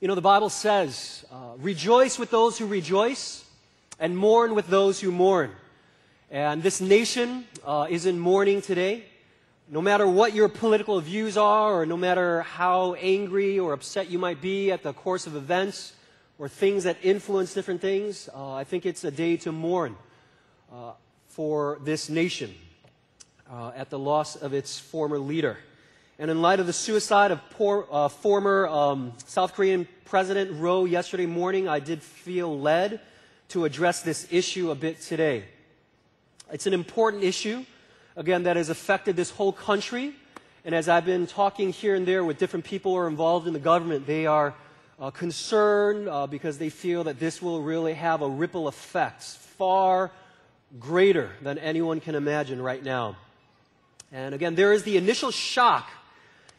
You know, the Bible says, uh, rejoice with those who rejoice and mourn with those who mourn. And this nation uh, is in mourning today. No matter what your political views are, or no matter how angry or upset you might be at the course of events or things that influence different things, uh, I think it's a day to mourn uh, for this nation uh, at the loss of its former leader. And in light of the suicide of poor, uh, former um, South Korean President Roh yesterday morning, I did feel led to address this issue a bit today. It's an important issue, again, that has affected this whole country. And as I've been talking here and there with different people who are involved in the government, they are uh, concerned uh, because they feel that this will really have a ripple effect far greater than anyone can imagine right now. And again, there is the initial shock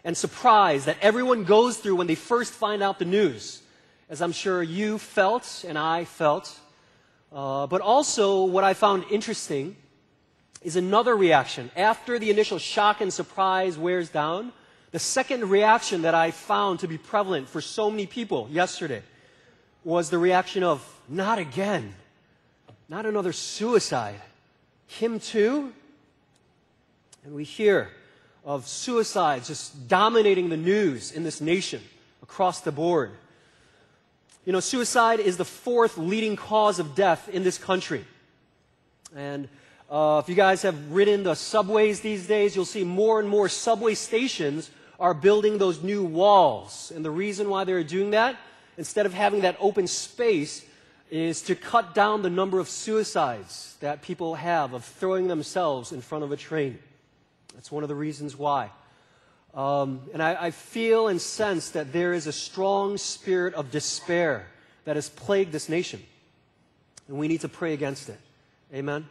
and surprise that everyone goes through when they first find out the news, as I'm sure you felt and I felt. Uh, but also, what I found interesting is another reaction. After the initial shock and surprise wears down, the second reaction that I found to be prevalent for so many people yesterday was the reaction of, not again. Not another suicide. Him too? And we hear of suicides just dominating the news in this nation across the board. You know, suicide is the fourth leading cause of death in this country. And uh, if you guys have ridden the subways these days, you'll see more and more subway stations are building those new walls. And the reason why they're doing that, instead of having that open space, is to cut down the number of suicides that people have of throwing themselves in front of a train. That's one of the reasons why. Um, and I, I feel and sense that there is a strong spirit of despair that has plagued this nation. And we need to pray against it. Amen?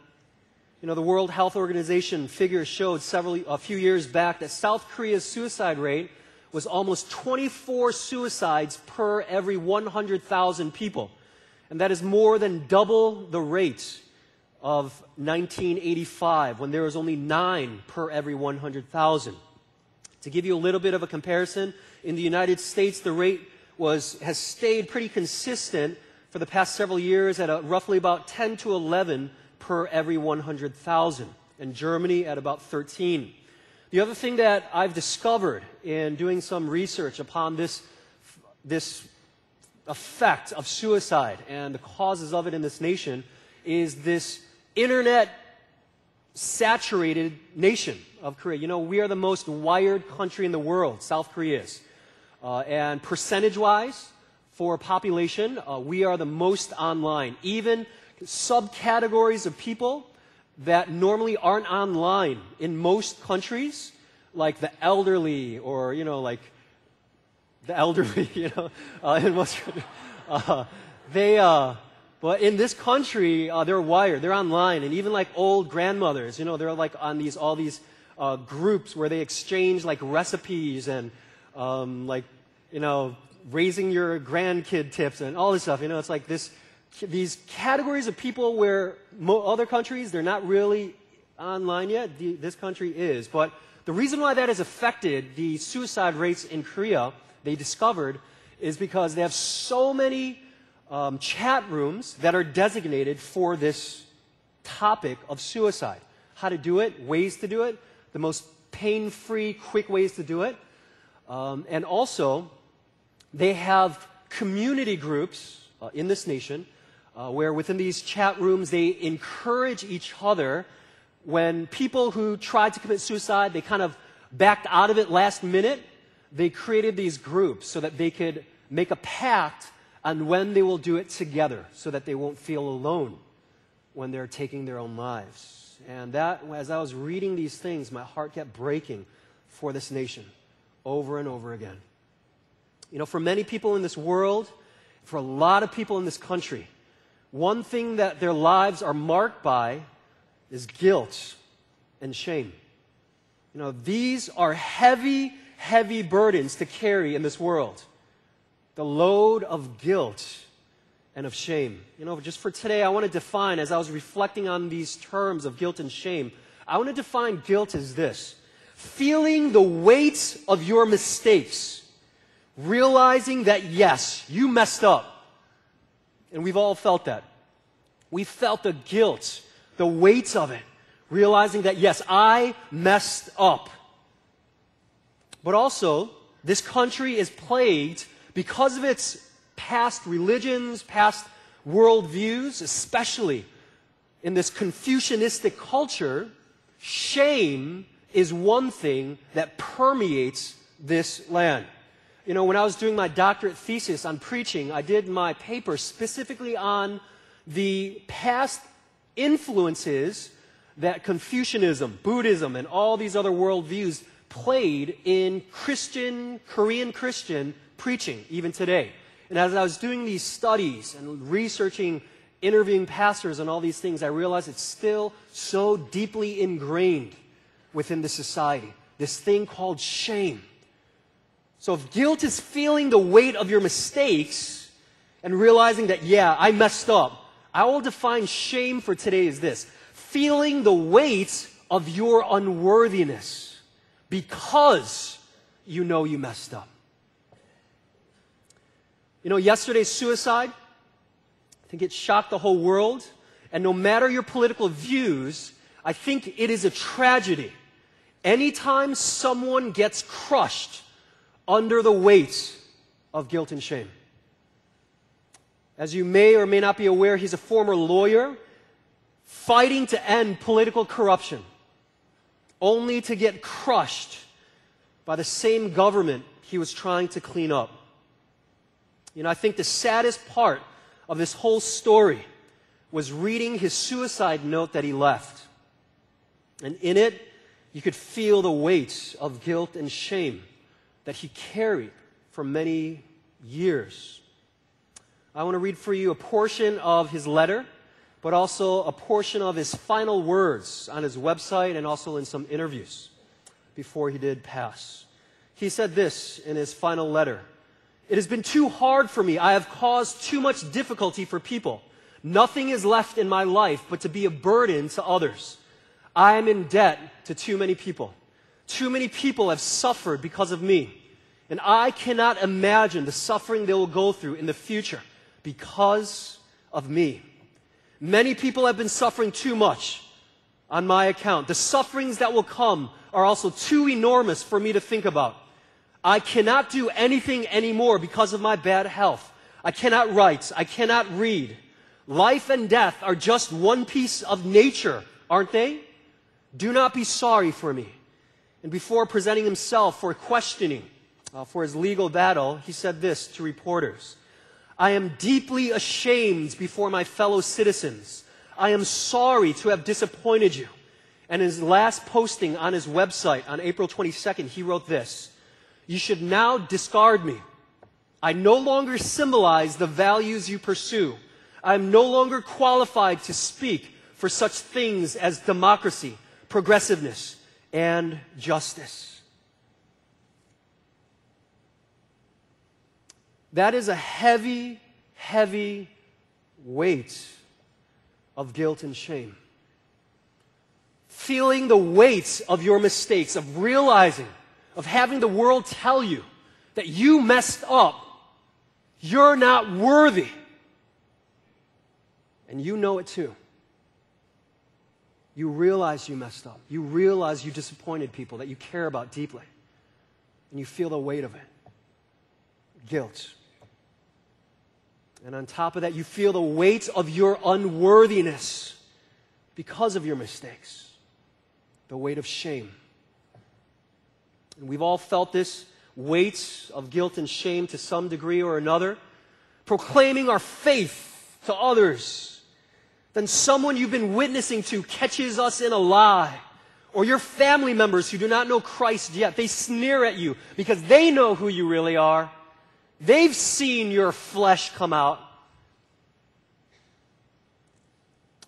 You know, the World Health Organization figures showed several, a few years back that South Korea's suicide rate was almost 24 suicides per every 100,000 people. And that is more than double the rate of 1985 when there was only nine per every 100,000. To give you a little bit of a comparison, in the United States, the rate was, has stayed pretty consistent for the past several years at a, roughly about 10 to 11 per every 100,000, and Germany at about 13. The other thing that I've discovered in doing some research upon this, this effect of suicide and the causes of it in this nation is this internet saturated nation of Korea. You know, we are the most wired country in the world, South Korea is. Uh, and percentage wise, for population, uh, we are the most online. Even subcategories of people that normally aren't online in most countries, like the elderly or, you know, like the elderly, you know, uh, in most uh, they, uh, but in this country, uh, they're wired, they're online, and even like old grandmothers, you know, they're like on these, all these uh, groups where they exchange like recipes and um, like, you know, raising your grandkid tips and all this stuff. You know, it's like this, these categories of people where other countries, they're not really online yet. The, this country is. But the reason why that has affected the suicide rates in Korea, they discovered, is because they have so many um, chat rooms that are designated for this topic of suicide. How to do it, ways to do it, the most pain free, quick ways to do it. Um, and also, they have community groups uh, in this nation uh, where within these chat rooms they encourage each other when people who tried to commit suicide, they kind of backed out of it last minute. They created these groups so that they could make a pact and when they will do it together so that they won't feel alone when they're taking their own lives. And that, as I was reading these things, my heart kept breaking for this nation over and over again. You know, for many people in this world, for a lot of people in this country, one thing that their lives are marked by is guilt and shame. You know, these are heavy, heavy burdens to carry in this world the load of guilt and of shame. You know, just for today, I want to define, as I was reflecting on these terms of guilt and shame, I want to define guilt as this feeling the weight of your mistakes realizing that yes, you messed up. And we've all felt that. We felt the guilt, the weight of it, realizing that yes, I messed up. But also, this country is plagued because of its past religions, past worldviews, especially in this Confucianistic culture, shame is one thing that permeates this land. You know, when I was doing my doctorate thesis on preaching, I did my paper specifically on the past influences that Confucianism, Buddhism, and all these other worldviews played in Christian, Korean Christian preaching, even today. And as I was doing these studies and researching, interviewing pastors and all these things, I realized it's still so deeply ingrained within the society. This thing called shame. So if guilt is feeling the weight of your mistakes and realizing that, yeah, I messed up, I will define shame for today as this feeling the weight of your unworthiness because you know you messed up. You know, yesterday's suicide, I think it shocked the whole world. And no matter your political views, I think it is a tragedy. Anytime someone gets crushed under the weight of guilt and shame. As you may or may not be aware, he's a former lawyer fighting to end political corruption, only to get crushed by the same government he was trying to clean up. You know, I think the saddest part of this whole story was reading his suicide note that he left. And in it, you could feel the weight of guilt and shame that he carried for many years. I want to read for you a portion of his letter, but also a portion of his final words on his website and also in some interviews before he did pass. He said this in his final letter It has been too hard for me. I have caused too much difficulty for people. Nothing is left in my life but to be a burden to others. I am in debt to too many people. Too many people have suffered because of me. And I cannot imagine the suffering they will go through in the future because of me. Many people have been suffering too much on my account. The sufferings that will come are also too enormous for me to think about. I cannot do anything anymore because of my bad health. I cannot write. I cannot read. Life and death are just one piece of nature, aren't they? Do not be sorry for me. And before presenting himself for questioning uh, for his legal battle, he said this to reporters I am deeply ashamed before my fellow citizens. I am sorry to have disappointed you. And his last posting on his website on April 22nd, he wrote this You should now discard me. I no longer symbolize the values you pursue. I am no longer qualified to speak for such things as democracy, progressiveness, and justice. That is a heavy, heavy weight of guilt and shame. Feeling the weight of your mistakes, of realizing, of having the world tell you that you messed up, you're not worthy. And you know it too. You realize you messed up. You realize you disappointed people that you care about deeply. And you feel the weight of it guilt. And on top of that, you feel the weight of your unworthiness because of your mistakes, the weight of shame. And we've all felt this weight of guilt and shame to some degree or another, proclaiming our faith to others then someone you've been witnessing to catches us in a lie. Or your family members who do not know Christ yet, they sneer at you because they know who you really are. They've seen your flesh come out.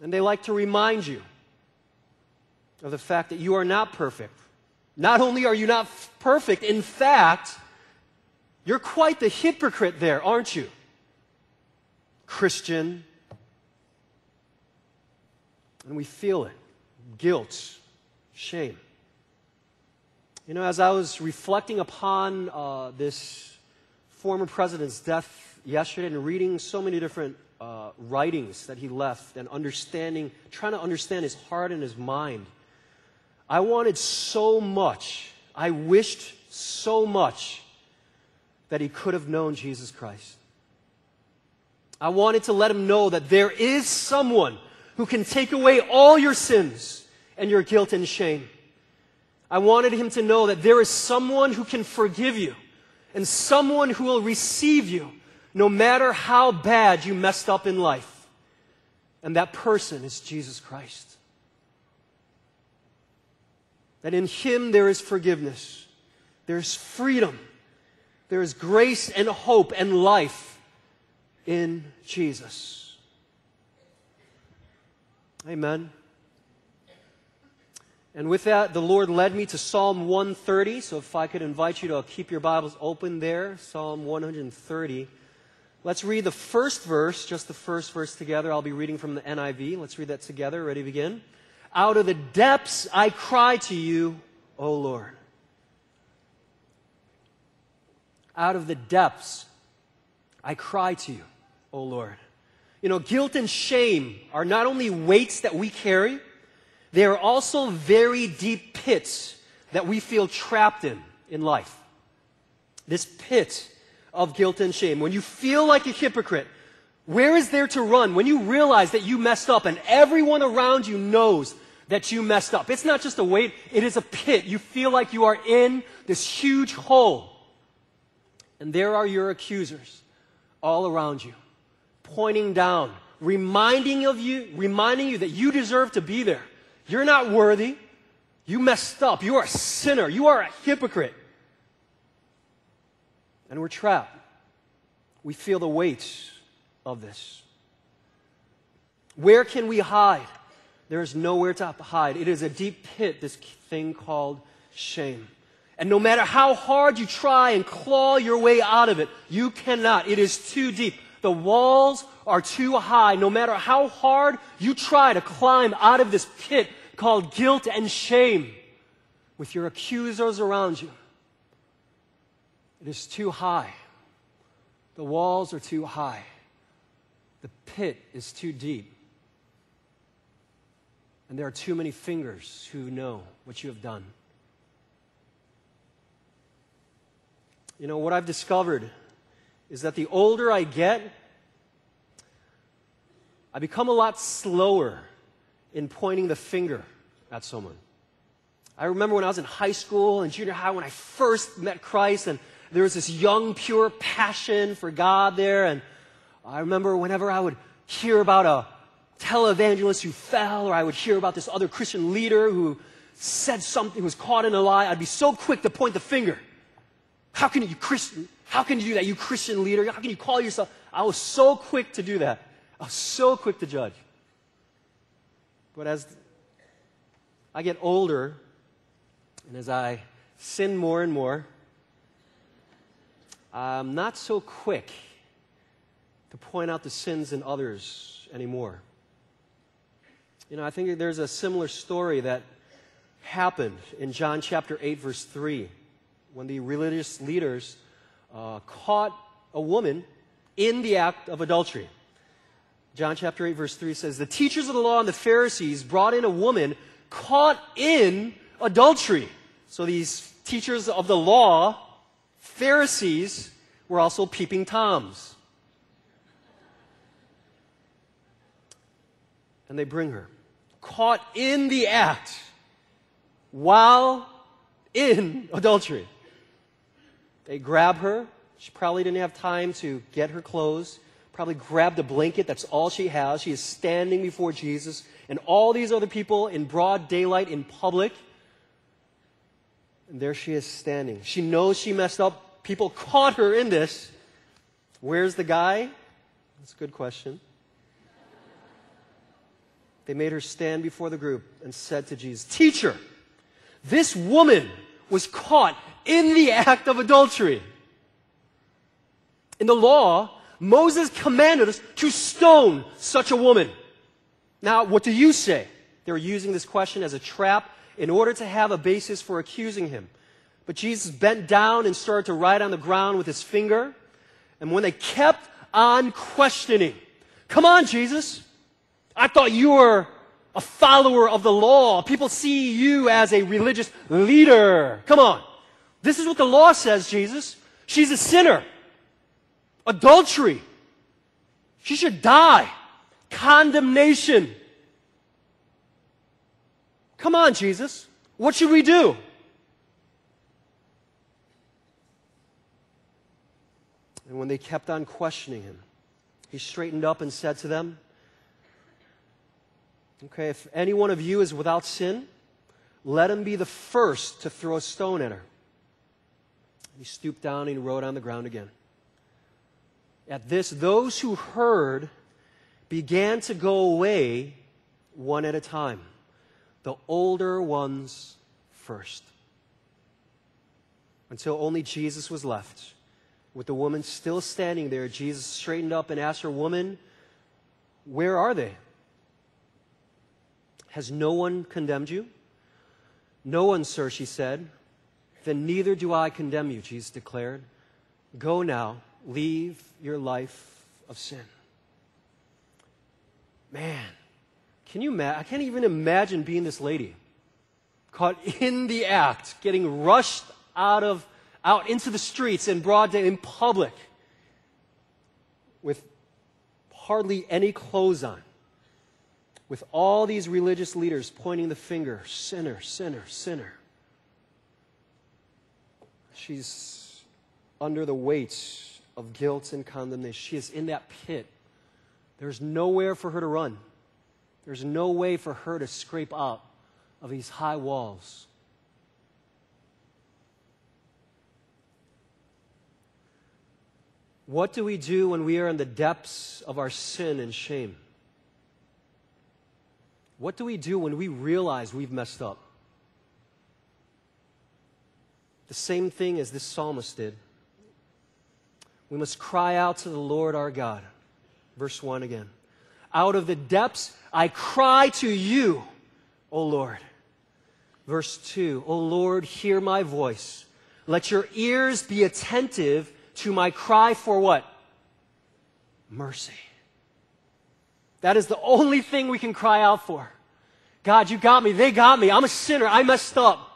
And they like to remind you of the fact that you are not perfect. Not only are you not perfect, in fact, you're quite the hypocrite there, aren't you? Christian, and we feel it guilt, shame. You know, as I was reflecting upon uh, this former president's death yesterday and reading so many different uh, writings that he left and understanding, trying to understand his heart and his mind, I wanted so much, I wished so much that he could have known Jesus Christ. I wanted to let him know that there is someone who can take away all your sins and your guilt and shame. I wanted him to know that there is someone who can forgive you and someone who will receive you no matter how bad you messed up in life. And that person is Jesus Christ. That in Him there is forgiveness, there's freedom, there is grace and hope and life in Jesus. Amen. And with that, the Lord led me to Psalm 130. So if I could invite you to keep your Bibles open there, Psalm 130. Let's read the first verse, just the first verse together. I'll be reading from the NIV. Let's read that together. Ready to begin? Out of the depths I cry to you, O Lord. Out of the depths I cry to you, O Lord. You know, guilt and shame are not only weights that we carry, they are also very deep pits that we feel trapped in in life. This pit of guilt and shame, when you feel like a hypocrite, where is there to run when you realize that you messed up and everyone around you knows that you messed up? It's not just a weight, it is a pit. You feel like you are in this huge hole. And there are your accusers all around you, pointing down, reminding of you, reminding you that you deserve to be there. You're not worthy. You messed up. You are a sinner. You are a hypocrite and we're trapped. We feel the weight of this. Where can we hide? There is nowhere to hide. It is a deep pit, this thing called shame. And no matter how hard you try and claw your way out of it, you cannot. It is too deep. The walls are too high. No matter how hard you try to climb out of this pit called guilt and shame with your accusers around you, it is too high. The walls are too high. The pit is too deep. And there are too many fingers who know what you have done. You know, what I've discovered is that the older I get, I become a lot slower in pointing the finger at someone. I remember when I was in high school and junior high when I first met Christ and there was this young, pure passion for God there. And I remember whenever I would hear about a televangelist who fell, or I would hear about this other Christian leader who said something, who was caught in a lie, I'd be so quick to point the finger. How can you Christian? How can you do that, you Christian leader? How can you call yourself? I was so quick to do that. I was so quick to judge. But as I get older, and as I sin more and more, I'm not so quick to point out the sins in others anymore. You know, I think there's a similar story that happened in John chapter 8, verse 3, when the religious leaders uh, caught a woman in the act of adultery. John chapter 8, verse 3 says, The teachers of the law and the Pharisees brought in a woman caught in adultery. So these teachers of the law Pharisees were also peeping Toms. And they bring her, caught in the act while in adultery. They grab her. She probably didn't have time to get her clothes. Probably grabbed a blanket. That's all she has. She is standing before Jesus and all these other people in broad daylight in public. And there she is standing. She knows she messed up. People caught her in this. Where's the guy? That's a good question. They made her stand before the group and said to Jesus, Teacher, this woman was caught in the act of adultery. In the law, Moses commanded us to stone such a woman. Now, what do you say? They were using this question as a trap in order to have a basis for accusing him. But Jesus bent down and started to write on the ground with his finger. And when they kept on questioning, come on, Jesus. I thought you were a follower of the law. People see you as a religious leader. Come on. This is what the law says, Jesus. She's a sinner. Adultery. She should die. Condemnation. Come on, Jesus. What should we do? And when they kept on questioning him, he straightened up and said to them, Okay, if any one of you is without sin, let him be the first to throw a stone at her. He stooped down and he wrote on the ground again. At this, those who heard began to go away one at a time, the older ones first, until only Jesus was left. With the woman still standing there, Jesus straightened up and asked her, Woman, where are they? Has no one condemned you? No one, sir, she said. Then neither do I condemn you, Jesus declared. Go now, leave your life of sin. Man, can you imagine? I can't even imagine being this lady caught in the act, getting rushed out of out into the streets in broad day in public with hardly any clothes on with all these religious leaders pointing the finger sinner, sinner, sinner. She's under the weight of guilt and condemnation. She is in that pit. There's nowhere for her to run, there's no way for her to scrape out of these high walls. What do we do when we are in the depths of our sin and shame? What do we do when we realize we've messed up? The same thing as this psalmist did. We must cry out to the Lord our God. Verse 1 again. Out of the depths I cry to you, O Lord. Verse 2 O Lord, hear my voice. Let your ears be attentive to my cry for what? Mercy. That is the only thing we can cry out for. God, you got me. They got me. I'm a sinner. I messed up.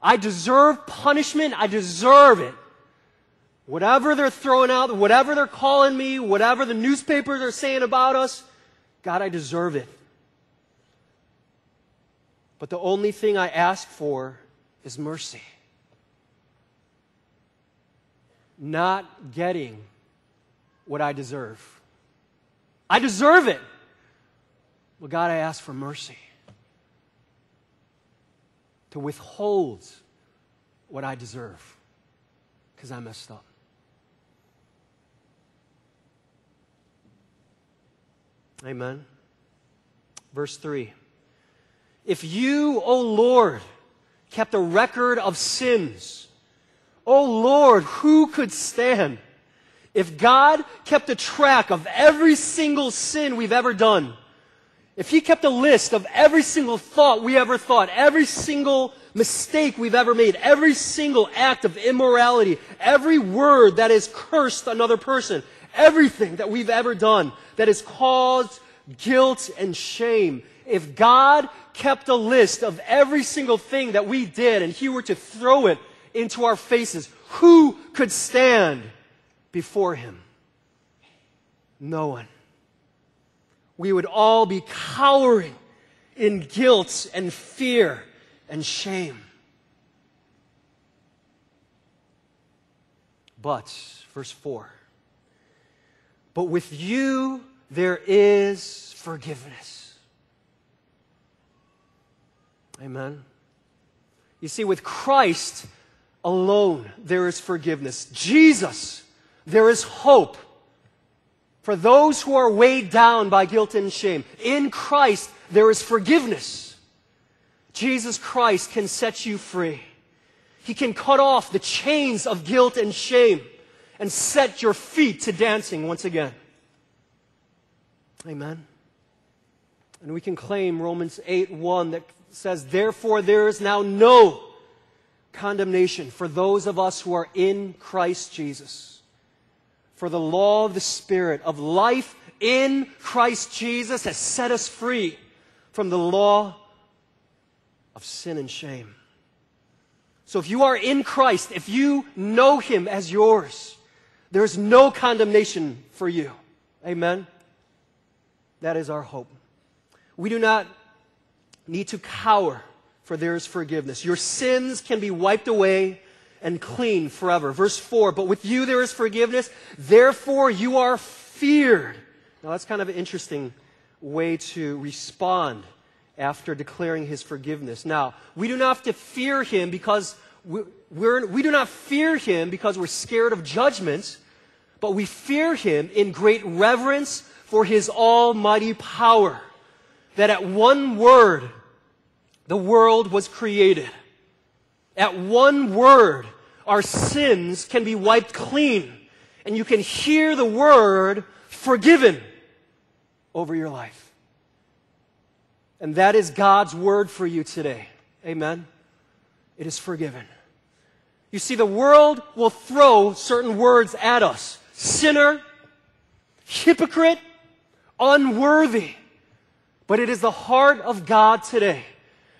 I deserve punishment. I deserve it. Whatever they're throwing out, whatever they're calling me, whatever the newspapers are saying about us, God, I deserve it. But the only thing I ask for is mercy. Not getting what I deserve. I deserve it. Well, God, I ask for mercy to withhold what I deserve because I messed up. Amen. Verse 3 If you, O Lord, kept a record of sins, O Lord, who could stand? If God kept a track of every single sin we've ever done, if he kept a list of every single thought we ever thought, every single mistake we've ever made, every single act of immorality, every word that has cursed another person, everything that we've ever done that has caused guilt and shame, if God kept a list of every single thing that we did and he were to throw it into our faces, who could stand before him? No one we would all be cowering in guilt and fear and shame. But, verse 4 But with you there is forgiveness. Amen. You see, with Christ alone, there is forgiveness. Jesus, there is hope for those who are weighed down by guilt and shame. In Christ, there is forgiveness. Jesus Christ can set you free. He can cut off the chains of guilt and shame and set your feet to dancing once again. Amen. And we can claim Romans 8 1 that says, Therefore, there is now no condemnation for those of us who are in Christ Jesus. For the law of the Spirit of life in Christ Jesus has set us free from the law of sin and shame. So if you are in Christ, if you know Him as yours, there is no condemnation for you. Amen? That is our hope. We do not need to cower, for there is forgiveness. Your sins can be wiped away and clean forever. Verse 4 But with you there is forgiveness, therefore you are feared. Now that's kind of an interesting way to respond after declaring his forgiveness. Now, we do not have to fear him because we're, we're, we do not fear him because we're scared of judgment, but we fear him in great reverence for his almighty power. That at one word, the world was created. At one word, our sins can be wiped clean, and you can hear the word forgiven over your life. And that is God's word for you today. Amen. It is forgiven. You see, the world will throw certain words at us sinner, hypocrite, unworthy. But it is the heart of God today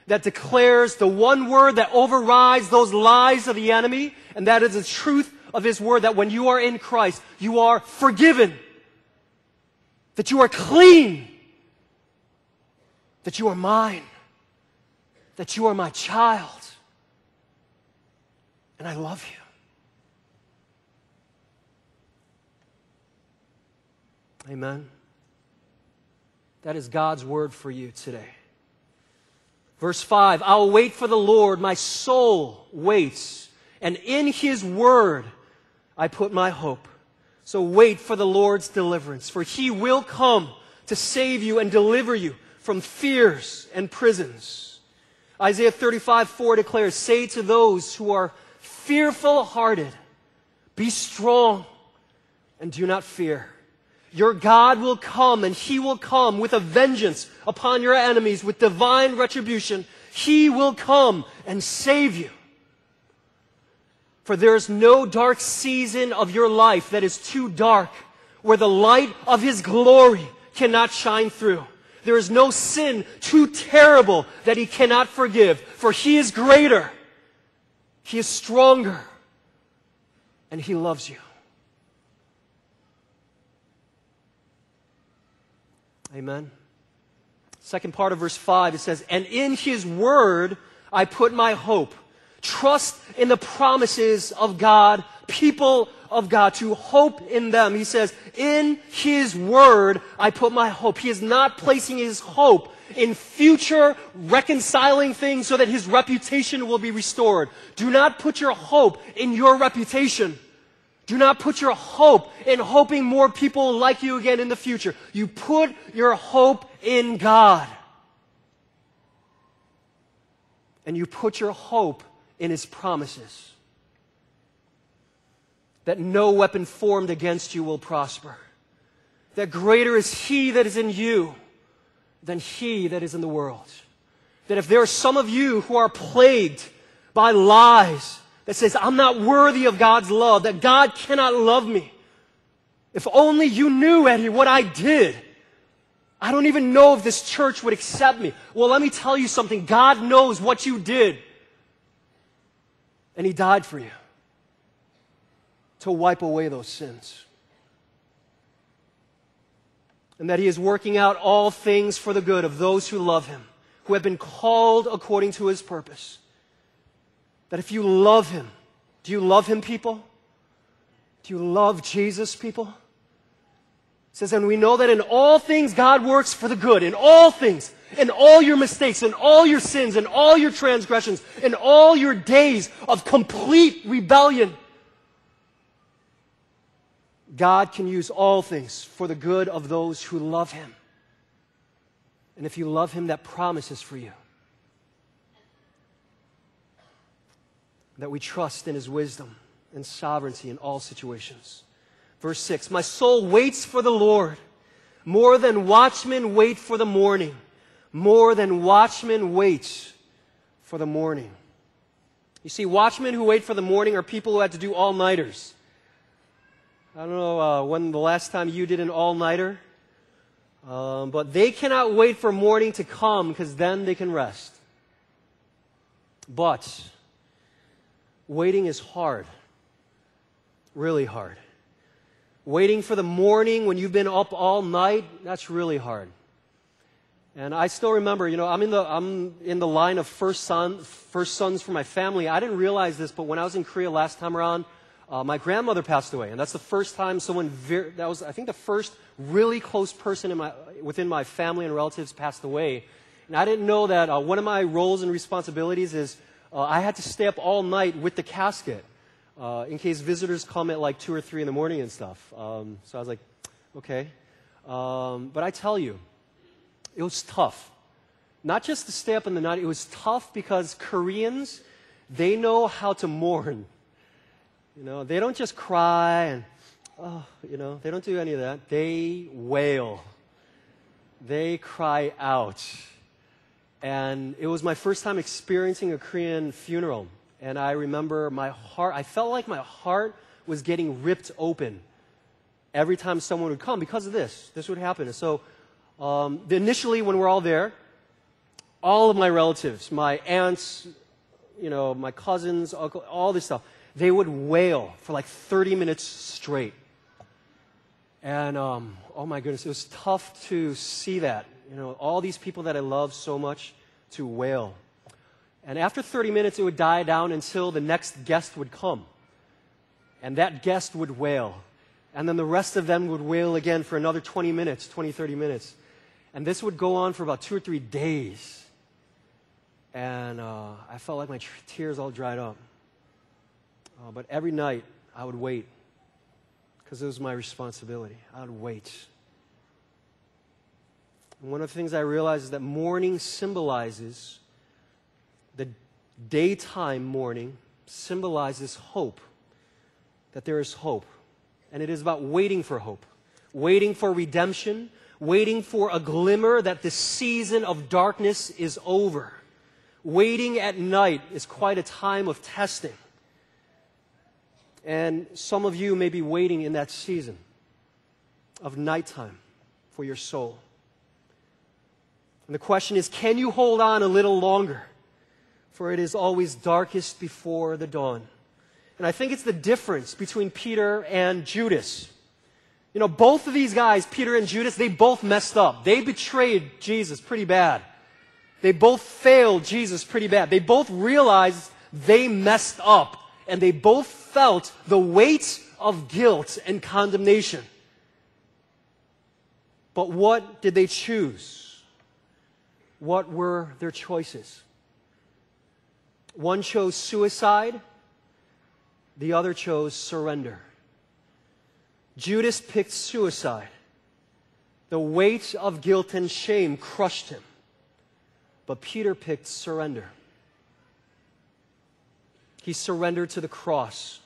that declares the one word that overrides those lies of the enemy, and that is the truth of His word that when you are in Christ, you are forgiven, that you are clean, that you are mine, that you are my child, and I love you. Amen. That is God's word for you today. Verse 5 I'll wait for the Lord, my soul waits, and in his word I put my hope. So wait for the Lord's deliverance, for he will come to save you and deliver you from fears and prisons. Isaiah 35 4 declares, Say to those who are fearful hearted, Be strong and do not fear. Your God will come and He will come with a vengeance upon your enemies with divine retribution. He will come and save you. For there is no dark season of your life that is too dark where the light of His glory cannot shine through. There is no sin too terrible that He cannot forgive, for He is greater, He is stronger, and He loves you. Amen. Second part of verse 5, it says, And in his word I put my hope. Trust in the promises of God, people of God, to hope in them. He says, In his word I put my hope. He is not placing his hope in future reconciling things so that his reputation will be restored. Do not put your hope in your reputation. Do not put your hope in hoping more people will like you again in the future. You put your hope in God. And you put your hope in His promises. That no weapon formed against you will prosper. That greater is He that is in you than He that is in the world. That if there are some of you who are plagued by lies, that says, I'm not worthy of God's love, that God cannot love me. If only you knew, Eddie, what I did. I don't even know if this church would accept me. Well, let me tell you something. God knows what you did. And He died for you to wipe away those sins. And that He is working out all things for the good of those who love Him, who have been called according to His purpose. That if you love Him, do you love Him, people? Do you love Jesus, people? It says, and we know that in all things God works for the good, in all things, in all your mistakes, in all your sins, in all your transgressions, in all your days of complete rebellion. God can use all things for the good of those who love Him. And if you love Him, that promise is for you. That we trust in his wisdom and sovereignty in all situations. Verse 6 My soul waits for the Lord more than watchmen wait for the morning, more than watchmen wait for the morning. You see, watchmen who wait for the morning are people who had to do all nighters. I don't know uh, when the last time you did an all nighter, um, but they cannot wait for morning to come because then they can rest. But waiting is hard, really hard. Waiting for the morning when you've been up all night, that's really hard. And I still remember, you know, I'm in the, I'm in the line of first, son, first sons for my family. I didn't realize this, but when I was in Korea last time around, uh, my grandmother passed away. And that's the first time someone, ver- that was, I think, the first really close person in my, within my family and relatives passed away. And I didn't know that uh, one of my roles and responsibilities is uh, I had to stay up all night with the casket uh, in case visitors come at like 2 or 3 in the morning and stuff. Um, so I was like, okay. Um, but I tell you, it was tough. Not just to stay up in the night, it was tough because Koreans, they know how to mourn. You know, they don't just cry and, oh, you know, they don't do any of that. They wail. They cry out. And it was my first time experiencing a Korean funeral. And I remember my heart, I felt like my heart was getting ripped open every time someone would come because of this. This would happen. And so, um, initially, when we're all there, all of my relatives, my aunts, you know, my cousins, uncle, all this stuff, they would wail for like 30 minutes straight. And um, oh my goodness, it was tough to see that. You know, all these people that I love so much to wail. And after 30 minutes, it would die down until the next guest would come. And that guest would wail. And then the rest of them would wail again for another 20 minutes, 20, 30 minutes. And this would go on for about two or three days. And uh, I felt like my tears all dried up. Uh, but every night, I would wait because it was my responsibility. I would wait. And one of the things I realized is that mourning symbolizes the daytime mourning symbolizes hope, that there is hope. And it is about waiting for hope, waiting for redemption, waiting for a glimmer that the season of darkness is over. Waiting at night is quite a time of testing. And some of you may be waiting in that season of nighttime for your soul. And the question is can you hold on a little longer? for it is always darkest before the dawn. And I think it's the difference between Peter and Judas. You know, both of these guys, Peter and Judas, they both messed up. They betrayed Jesus pretty bad. They both failed Jesus pretty bad. They both realized they messed up. And they both felt the weight of guilt and condemnation. But what did they choose? What were their choices? One chose suicide, the other chose surrender. Judas picked suicide. The weight of guilt and shame crushed him. But Peter picked surrender. He surrendered to the cross.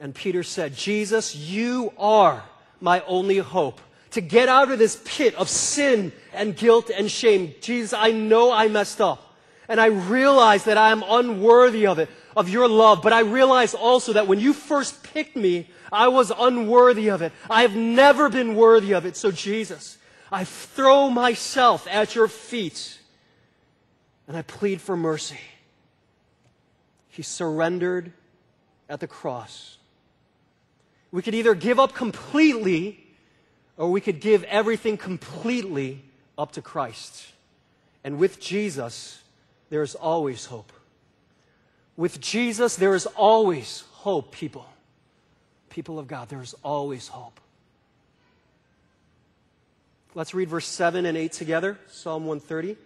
And Peter said, Jesus, you are my only hope. To get out of this pit of sin and guilt and shame. Jesus, I know I messed up. And I realize that I am unworthy of it, of your love. But I realize also that when you first picked me, I was unworthy of it. I have never been worthy of it. So, Jesus, I throw myself at your feet and I plead for mercy. He surrendered at the cross. We could either give up completely or we could give everything completely up to Christ. And with Jesus, there is always hope. With Jesus, there is always hope, people. People of God, there is always hope. Let's read verse 7 and 8 together Psalm 130.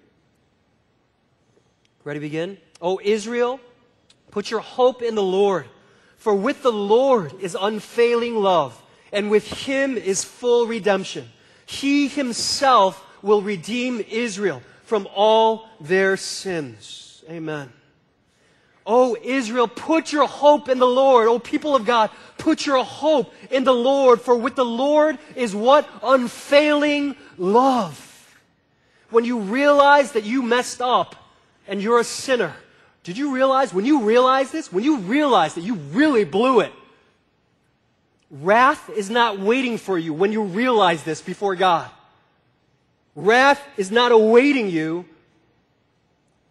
Ready to begin? O Israel, put your hope in the Lord, for with the Lord is unfailing love, and with him is full redemption. He himself will redeem Israel from all their sins. Amen. Oh, Israel, put your hope in the Lord. Oh, people of God, put your hope in the Lord, for with the Lord is what? Unfailing love. When you realize that you messed up and you're a sinner, did you realize, when you realize this, when you realize that you really blew it, Wrath is not waiting for you when you realize this before God. Wrath is not awaiting you.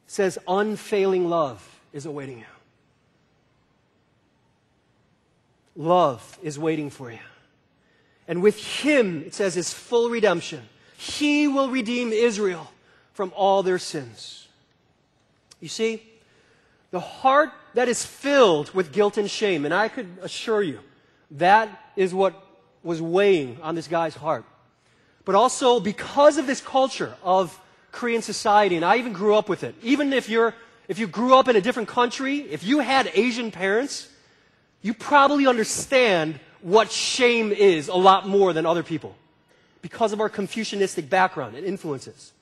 It says unfailing love is awaiting you. Love is waiting for you. And with him, it says, is full redemption. He will redeem Israel from all their sins. You see, the heart that is filled with guilt and shame, and I could assure you, that is what was weighing on this guy's heart. But also because of this culture of Korean society, and I even grew up with it. Even if you're, if you grew up in a different country, if you had Asian parents, you probably understand what shame is a lot more than other people because of our Confucianistic background and influences.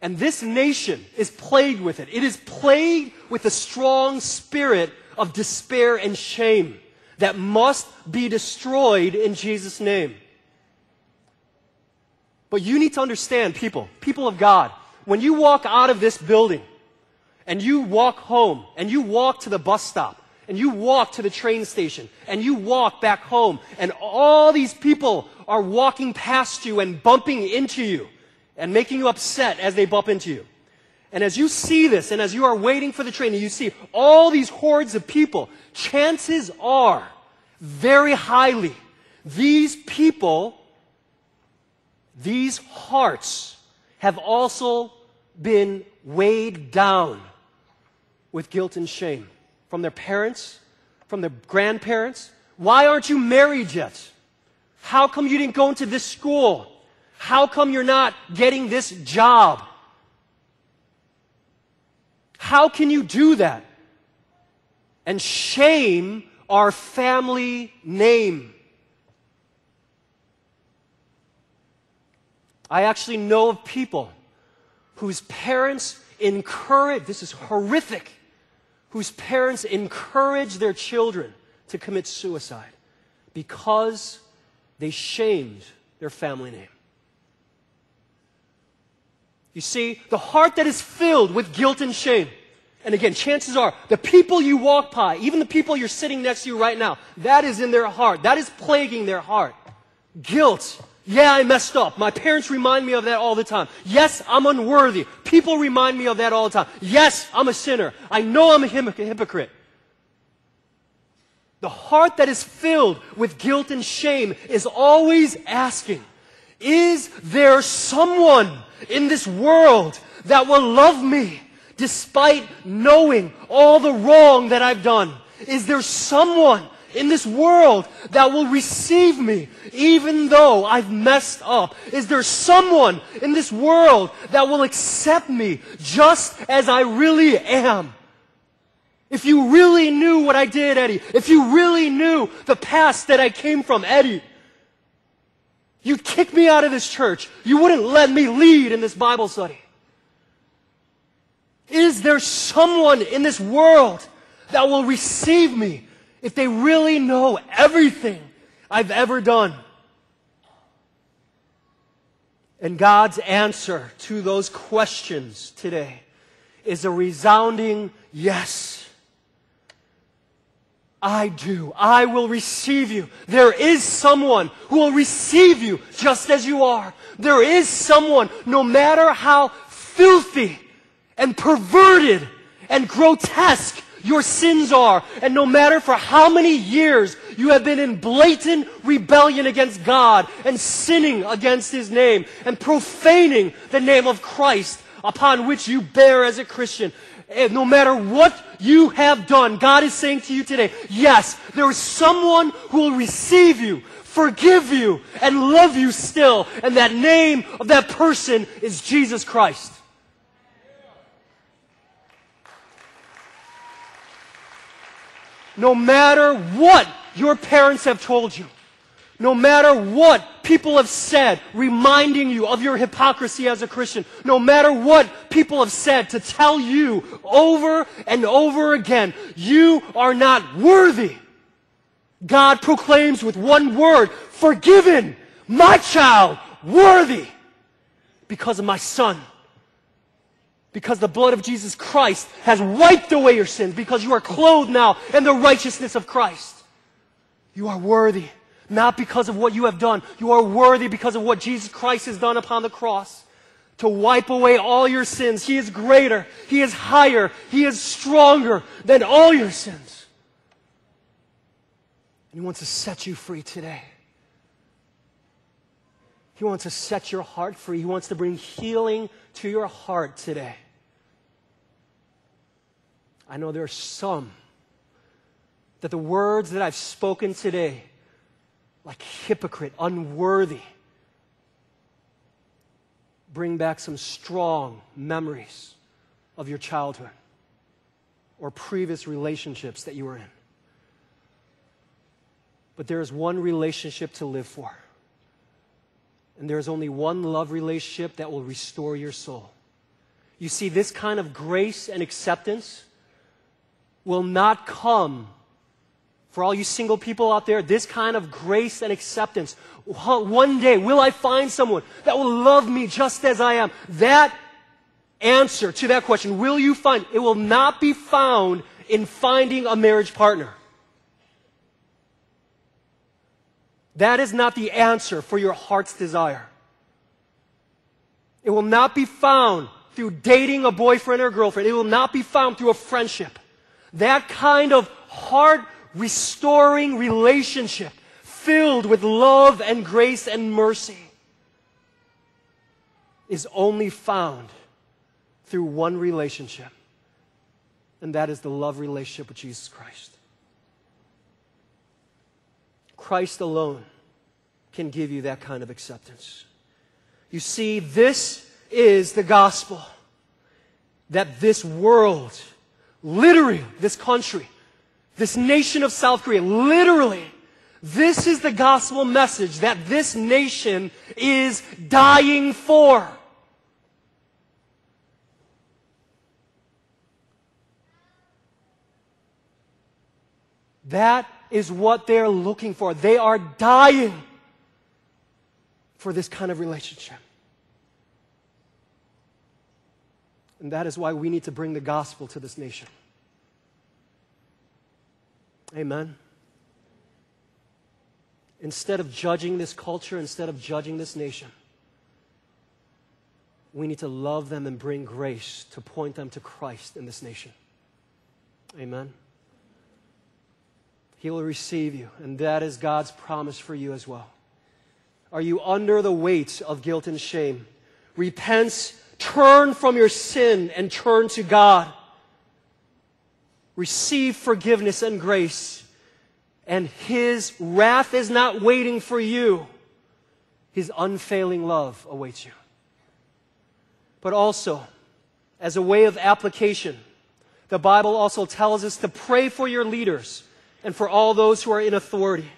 And this nation is plagued with it. It is plagued with a strong spirit of despair and shame that must be destroyed in Jesus' name. But you need to understand, people, people of God, when you walk out of this building and you walk home and you walk to the bus stop and you walk to the train station and you walk back home and all these people are walking past you and bumping into you and making you upset as they bump into you. And as you see this and as you are waiting for the train and you see all these hordes of people, chances are very highly these people, these hearts have also been weighed down with guilt and shame from their parents, from their grandparents. Why aren't you married yet? How come you didn't go into this school? How come you're not getting this job? How can you do that? And shame our family name. I actually know of people whose parents encourage, this is horrific, whose parents encourage their children to commit suicide because they shamed their family name. You see, the heart that is filled with guilt and shame. And again, chances are the people you walk by, even the people you're sitting next to you right now, that is in their heart. That is plaguing their heart. Guilt. Yeah, I messed up. My parents remind me of that all the time. Yes, I'm unworthy. People remind me of that all the time. Yes, I'm a sinner. I know I'm a hypocrite. The heart that is filled with guilt and shame is always asking, is there someone in this world that will love me despite knowing all the wrong that I've done? Is there someone in this world that will receive me even though I've messed up? Is there someone in this world that will accept me just as I really am? If you really knew what I did, Eddie, if you really knew the past that I came from, Eddie, You'd kick me out of this church. You wouldn't let me lead in this Bible study. Is there someone in this world that will receive me if they really know everything I've ever done? And God's answer to those questions today is a resounding yes. I do. I will receive you. There is someone who will receive you just as you are. There is someone, no matter how filthy and perverted and grotesque your sins are, and no matter for how many years you have been in blatant rebellion against God and sinning against His name and profaning the name of Christ upon which you bear as a Christian, and no matter what you have done, God is saying to you today, yes, there is someone who will receive you, forgive you, and love you still. And that name of that person is Jesus Christ. No matter what your parents have told you, no matter what people have said, reminding you of your hypocrisy as a Christian, no matter what people have said to tell you over and over again, you are not worthy. God proclaims with one word, forgiven, my child, worthy, because of my son. Because the blood of Jesus Christ has wiped away your sins, because you are clothed now in the righteousness of Christ. You are worthy not because of what you have done. You are worthy because of what Jesus Christ has done upon the cross to wipe away all your sins. He is greater, He is higher, He is stronger than all your sins. And He wants to set you free today. He wants to set your heart free. He wants to bring healing to your heart today. I know there are some that the words that I've spoken today, like hypocrite, unworthy, bring back some strong memories of your childhood or previous relationships that you were in. But there is one relationship to live for. And there is only one love relationship that will restore your soul. You see, this kind of grace and acceptance will not come for all you single people out there, this kind of grace and acceptance. One day, will I find someone that will love me just as I am? That answer to that question, will you find, it will not be found in finding a marriage partner. That is not the answer for your heart's desire. It will not be found through dating a boyfriend or girlfriend. It will not be found through a friendship. That kind of heart restoring relationship filled with love and grace and mercy is only found through one relationship, and that is the love relationship with Jesus Christ. Christ alone can give you that kind of acceptance. You see, this is the gospel that this world, literally, this country, this nation of South Korea, literally, this is the gospel message that this nation is dying for. That is what they're looking for. They are dying for this kind of relationship. And that is why we need to bring the gospel to this nation. Amen. Instead of judging this culture, instead of judging this nation, we need to love them and bring grace to point them to Christ in this nation. Amen. He will receive you, and that is God's promise for you as well. Are you under the weight of guilt and shame? Repent, turn from your sin, and turn to God. Receive forgiveness and grace, and His wrath is not waiting for you. His unfailing love awaits you. But also, as a way of application, the Bible also tells us to pray for your leaders and for all those who are in authority.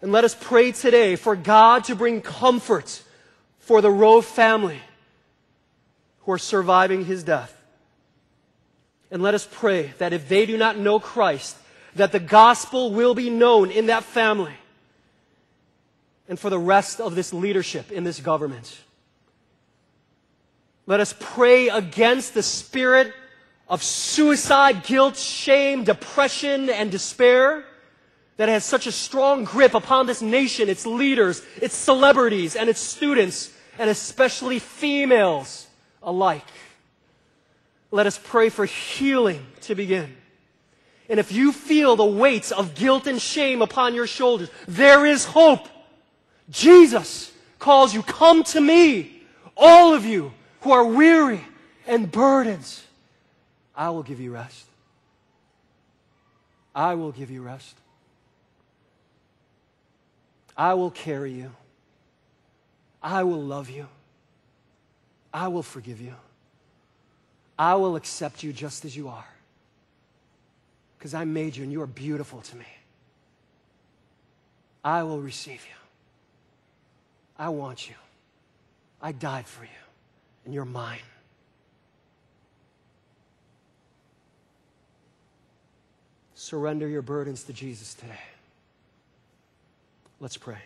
And let us pray today for God to bring comfort for the Roh family who are surviving his death. And let us pray that if they do not know Christ, that the gospel will be known in that family and for the rest of this leadership in this government. Let us pray against the spirit of suicide, guilt, shame, depression, and despair that has such a strong grip upon this nation, its leaders, its celebrities, and its students, and especially females alike. Let us pray for healing to begin. And if you feel the weights of guilt and shame upon your shoulders, there is hope. Jesus calls you, come to me, all of you who are weary and burdened. I will give you rest. I will give you rest. I will carry you. I will love you. I will forgive you. I will accept you just as you are. Because I made you and you are beautiful to me. I will receive you. I want you. I died for you, and you're mine. Surrender your burdens to Jesus today. Let's pray.